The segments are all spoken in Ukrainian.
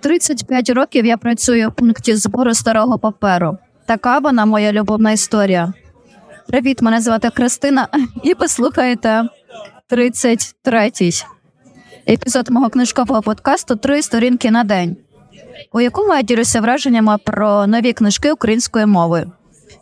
35 років я працюю в пункті збору старого паперу. Така вона моя любовна історія. Привіт, мене звати Кристина, і ви слухаєте 33-й епізод мого книжкового подкасту Три сторінки на день, у якому я ділюся враженнями про нові книжки української мови.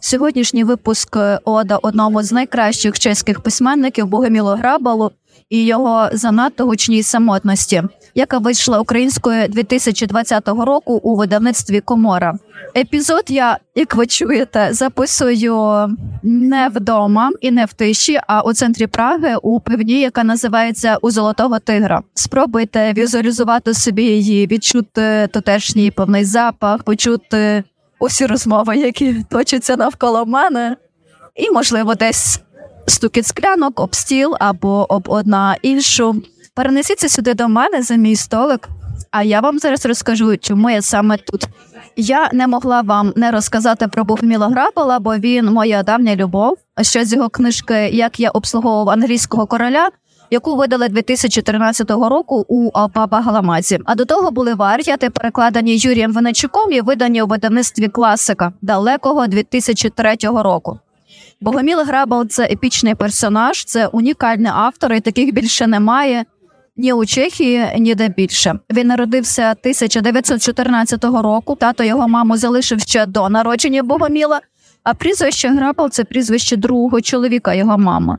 Сьогоднішній випуск ода одному з найкращих чеських письменників Богомілу Грабалу і його занадто гучній самотності, яка вийшла українською 2020 року у видавництві Комора. Епізод я, як ви чуєте, записую не вдома і не в тиші, а у центрі Праги у пивні, яка називається у Золотого Тигра. Спробуйте візуалізувати собі її, відчути тутешній певний запах, почути усі розмови, які точаться навколо мене, і можливо десь стукіт склянок об стіл або об одна іншу. Перенесіться сюди до мене за мій столик, а я вам зараз розкажу, чому я саме тут. Я не могла вам не розказати про Богоміла Грабала, бо він моя давня любов. Ще з його книжки Як я обслуговував англійського короля, яку видали 2013 року у Алпаба Галамазі. А до того були вар'яти, перекладені Юрієм Венечуком і видані у видавництві класика далекого 2003 року. Богоміл Грабал це епічний персонаж, це унікальний автор, і таких більше немає ні у Чехії, ніде більше. Він народився 1914 року. Тато його маму залишив ще до народження Богоміла. А прізвище Грабал це прізвище другого чоловіка його мами.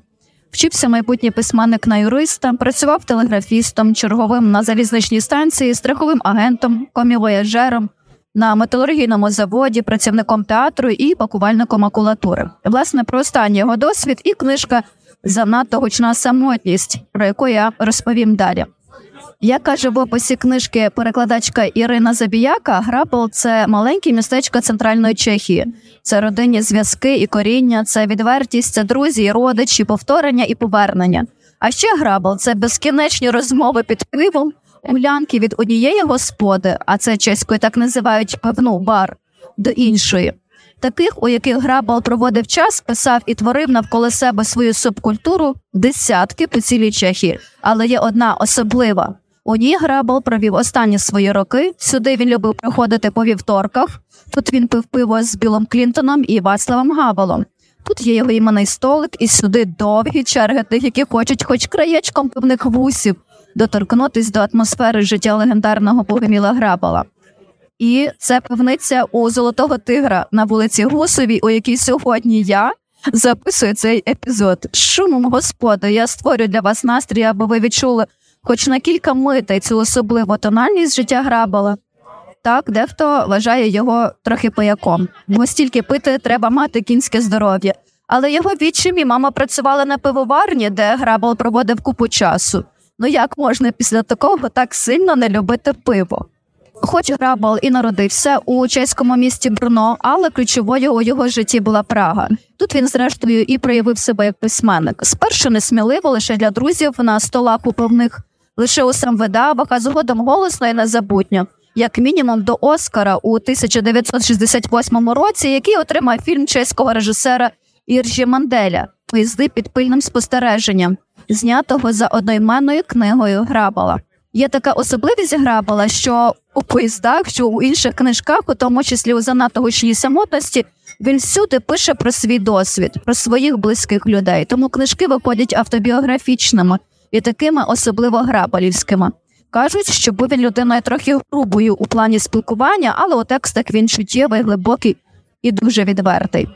Вчився майбутній письменник на юриста, працював телеграфістом, черговим на залізничній станції, страховим агентом, комівояжером, на металургійному заводі, працівником театру і пакувальником макулатури. Власне, про останній його досвід і книжка Занадто гучна самотність, про яку я розповім далі. Як каже в описі книжки перекладачка Ірина Забіяка, Грабал це маленьке містечко центральної Чехії, це родинні зв'язки і коріння, це відвертість, це друзі, і родичі, повторення і повернення. А ще Грабал це безкінечні розмови під пивом, гулянки від однієї господи, а це чеською так називають певну бар до іншої. Таких, у яких Грабал проводив час, писав і творив навколо себе свою субкультуру десятки по цілій Чехії, але є одна особлива. У ній Грабал провів останні свої роки. Сюди він любив приходити по вівторках. Тут він пив пиво з Білом Клінтоном і Вацлавом Гавелом. Тут є його іменний столик, і сюди довгі черги тих, які хочуть, хоч краєчком певних вусів, доторкнутись до атмосфери життя легендарного Богоміла Грабала. І це певниця у Золотого Тигра на вулиці Гусовій, у якій сьогодні я записую цей епізод. Шумом господи, я створю для вас настрій, аби ви відчули хоч на кілька митей цю особливу тональність життя грабала. Так, дехто вважає його трохи паяком, бо стільки пити треба мати кінське здоров'я. Але його відчим і мама працювала на пивоварні, де грабал проводив купу часу. Ну як можна після такого так сильно не любити пиво? Хоч Грабал і народився у чеському місті Брно, але ключовою у його житті була Прага. Тут він, зрештою, і проявив себе як письменник. Спершу несміливо лише для друзів на столах у певних лише у сам видавах, а згодом голосно і незабутньо. Як мінімум до Оскара у 1968 році, який отримав фільм чеського режисера Іржі Манделя Поїзди під пильним спостереженням, знятого за одноіменною книгою Грабала. Є така особливість Грабала, що у поїздах, що у інших книжках, у тому числі у занадто гучній самотності, він всюди пише про свій досвід, про своїх близьких людей. Тому книжки виходять автобіографічними і такими особливо грабалівськими. Кажуть, що був він людиною трохи грубою у плані спілкування, але у текстах він чуттєвий, глибокий і дуже відвертий.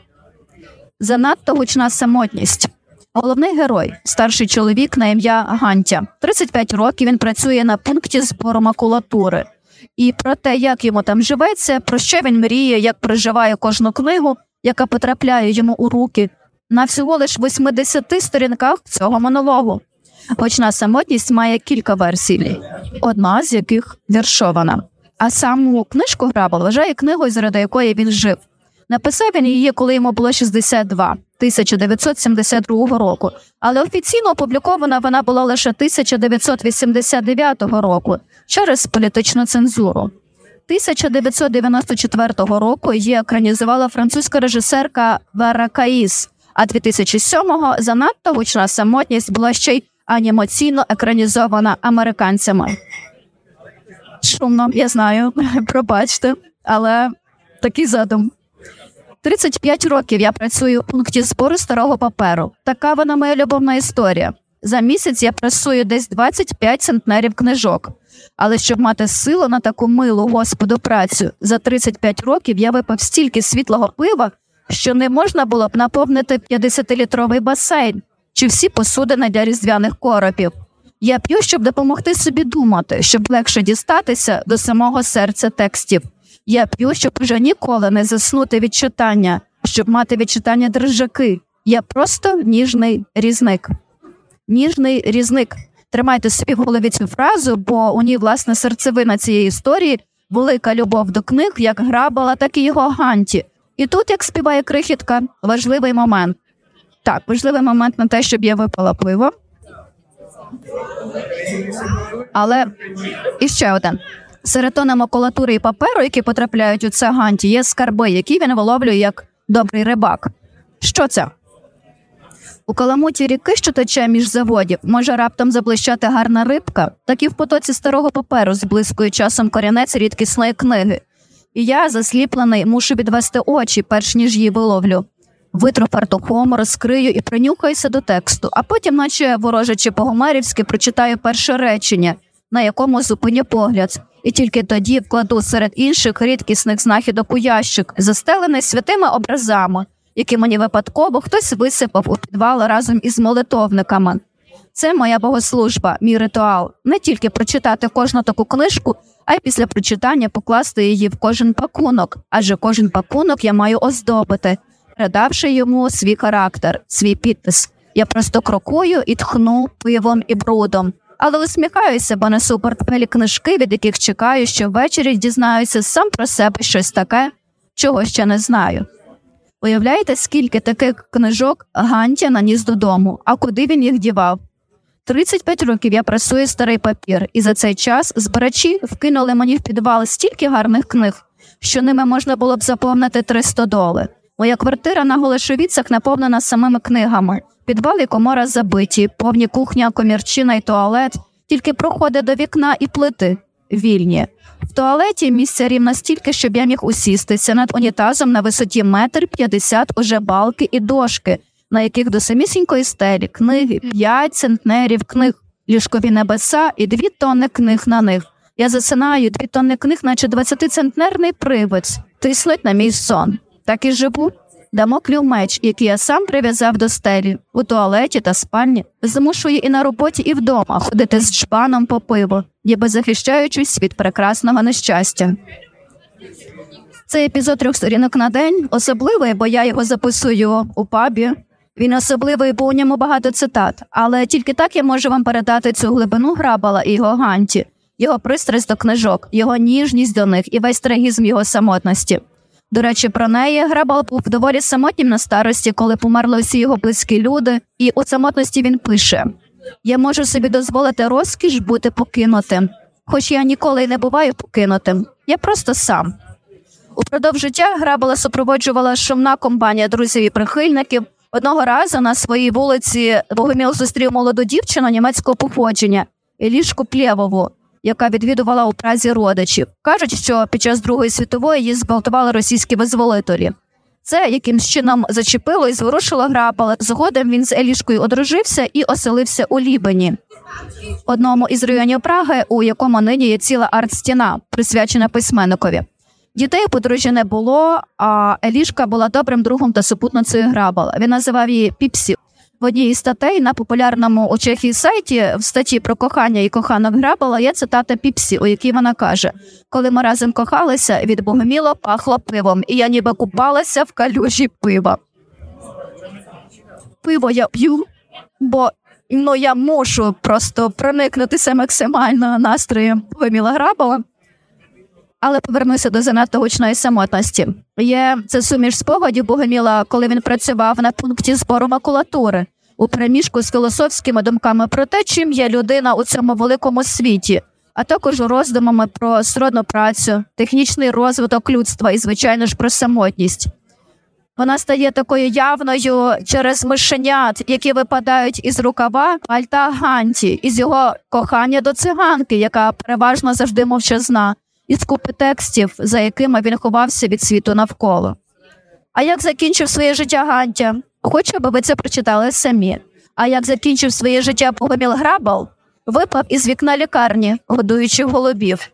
Занадто гучна самотність. Головний герой, старший чоловік на ім'я Гантя. 35 років він працює на пункті збору макулатури. І про те, як йому там живеться, про що він мріє, як проживає кожну книгу, яка потрапляє йому у руки, на всього лиш 80 сторінках цього монологу. Гучна самотність має кілька версій, одна з яких віршована. А саму книжку Грабал вважає книгою, заради якої він жив. Написав він її, коли йому було 62, 1972 року, але офіційно опублікована вона була лише 1989 року через політичну цензуру. 1994 року її екранізувала французька режисерка Вера Каїс, а 2007-го занадто гучна самотність була ще й анімаційно екранізована американцями. Шумно, я знаю, пробачте, але такий задум. 35 років я працюю у пункті збору старого паперу. Така вона моя любовна історія. За місяць я пресую десь 25 центнерів книжок. Але щоб мати силу на таку милу господу працю, за 35 років я випав стільки світлого пива, що не можна було б наповнити 50-літровий басейн чи всі посудини для різдвяних коропів. Я п'ю, щоб допомогти собі думати, щоб легше дістатися до самого серця текстів. Я п'ю, щоб уже ніколи не заснути від читання, щоб мати від читання дрижаки. Я просто ніжний різник. Ніжний різник. Тримайте собі в голові цю фразу, бо у ній власне серцевина цієї історії велика любов до книг, як грабала, так і його ганті. І тут, як співає крихітка, важливий момент. Так, важливий момент на те, щоб я випала пиво. Але і ще один. Серед тони макулатури і паперу, які потрапляють у це ганті, є скарби, які він виловлює як добрий рибак. Що це? У каламуті ріки, що тече між заводів, може раптом заблищати гарна рибка, так і в потоці старого паперу зблискує часом корінець рідкісної книги. І я, засліплений, мушу відвести очі, перш ніж її виловлю. Витру фартухом, розкрию і принюхаюся до тексту, а потім, наче ворожачи по-гомерівськи, прочитаю перше речення, на якому зупиню погляд, і тільки тоді вкладу серед інших рідкісних знахідок у ящик, застелений святими образами, які мені випадково хтось висипав у підвал разом із молитовниками. Це моя богослужба, мій ритуал. Не тільки прочитати кожну таку книжку, а й після прочитання покласти її в кожен пакунок, адже кожен пакунок я маю оздобити, передавши йому свій характер, свій підпис. Я просто крокую і тхну пивом і брудом. Але усміхаюся, бо несу портфелі книжки, від яких чекаю, що ввечері дізнаюся сам про себе щось таке, чого ще не знаю. Уявляєте, скільки таких книжок Гантя наніс додому, а куди він їх дівав? 35 років я працюю старий папір, і за цей час збирачі вкинули мені в підвал стільки гарних книг, що ними можна було б заповнити 300 доли. Моя квартира на Голешовіцях наповнена самими книгами. Підвал і комора забиті, повні кухня, комірчина і туалет, тільки проходи до вікна і плити вільні. В туалеті місця рівно стільки, щоб я міг усістися над унітазом на висоті метр п'ятдесят уже балки і дошки, на яких до самісінької стелі книги, п'ять центнерів книг, ліжкові небеса і дві тонни книг на них. Я засинаю дві тонни книг, наче двадцятицентнерний привид, тиснуть на мій сон. Так і живу. Дамоклів меч, який я сам прив'язав до стелі у туалеті та спальні, змушує і на роботі, і вдома ходити з чбаном по пиво, ніби захищаючись від прекрасного нещастя. Цей епізод трьох сторінок на день особливий, бо я його записую у пабі. Він особливий, бо у ньому багато цитат, але тільки так я можу вам передати цю глибину грабала і його ганті, його пристрасть до книжок, його ніжність до них і весь трагізм його самотності. До речі, про неї Грабал був доволі самотнім на старості, коли померли всі його близькі люди, і у самотності він пише: Я можу собі дозволити розкіш бути покинутим, хоч я ніколи й не буваю покинутим. Я просто сам. Упродовж життя Грабала супроводжувала шумна компанія друзів і прихильників. Одного разу на своїй вулиці Богоміл зустрів молоду дівчину німецького походження Елішку Плєвову яка відвідувала у Празі родичів. Кажуть, що під час Другої світової її збалтували російські визволителі. Це якимсь чином зачепило і зворушило грабала. Згодом він з Елішкою одружився і оселився у Лібені, одному із районів Праги, у якому нині є ціла арт-стіна, присвячена письменникові. Дітей подружжя не було, а Елішка була добрим другом та супутницею грабала. Він називав її Піпсі. В одній із статей на популярному у Чехії сайті в статті про кохання і коханок Грабала є цитата Піпсі, у якій вона каже: коли ми разом кохалися, від богоміло пахло пивом, і я ніби купалася в калюжі пива. Пиво я п'ю, бо ну, я мушу просто проникнутися максимально настроєм Богоміла Грабала. Але повернуся до занадто гучної самотності. Є це суміш спогадів Богоміла, коли він працював на пункті збору макулатури у переміжку з філософськими думками про те, чим є людина у цьому великому світі, а також роздумами про сродну працю, технічний розвиток людства і, звичайно ж, про самотність. Вона стає такою явною через мишенят, які випадають із рукава Альта Ганті, із його кохання до циганки, яка переважно завжди мовчазна, із купи текстів, за якими він ховався від світу навколо. А як закінчив своє життя Гантя? Хочу, аби ви це прочитали самі. А як закінчив своє життя Богоміл Грабал, випав із вікна лікарні, годуючи голубів.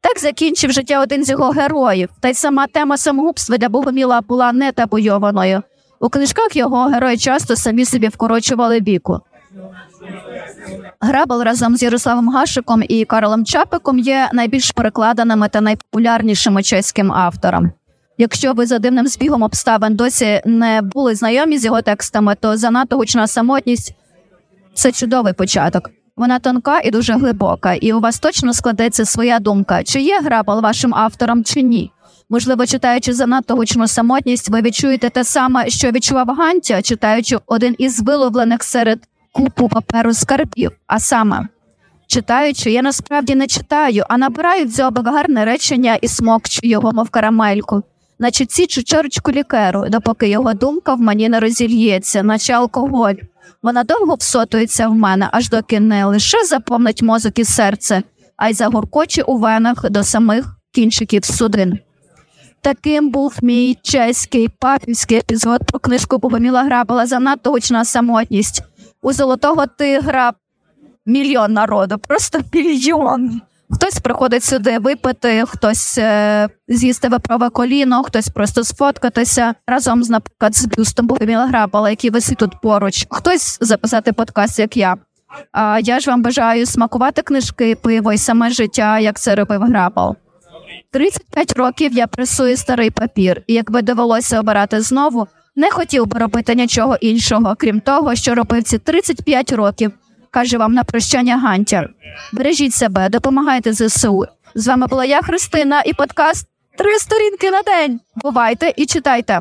Так закінчив життя один з його героїв, та й сама тема самогубства для Богоміла була не табуйованою. У книжках його герої часто самі собі вкорочували віку. Грабал разом з Ярославом Гашиком і Карлом Чапиком є найбільш перекладеними та найпопулярнішими чеським автором. Якщо ви за дивним збігом обставин досі не були знайомі з його текстами, то занадто гучна самотність це чудовий початок. Вона тонка і дуже глибока, і у вас точно складеться своя думка, чи є грабал вашим автором, чи ні. Можливо, читаючи занадто гучну самотність, ви відчуєте те саме, що відчував Гантя, читаючи один із виловлених серед купу паперу скарбів. А саме, читаючи, я насправді не читаю, а набираю дзьобик гарне речення і смокчу його, мов карамельку, наче цічу чарочку лікеру, допоки його думка в мені не розільється, наче алкоголь. Вона довго всотується в мене, аж доки не лише заповнить мозок і серце, а й загуркоче у венах до самих кінчиків судин. Таким був мій чеський папівський епізод про книжку Богоміла Грабала занадто гучна самотність. У золотого тигра мільйон народу, просто мільйон. Хтось приходить сюди випити, хтось е, з'їсти виправе коліно, хтось просто сфоткатися разом з, наприклад, з бюстом Богоміла Грабала, який висить тут поруч, хтось записати подкаст, як я. А я ж вам бажаю смакувати книжки, пиво і саме життя, як це робив Грабал. 35 років я пресую старий папір, і якби довелося обирати знову, не хотів би робити нічого іншого, крім того, що робив ці 35 років. Каже вам на прощання Гантя. Бережіть себе, допомагайте ЗСУ. З вами була я, Христина, і подкаст Три сторінки на день. Бувайте і читайте.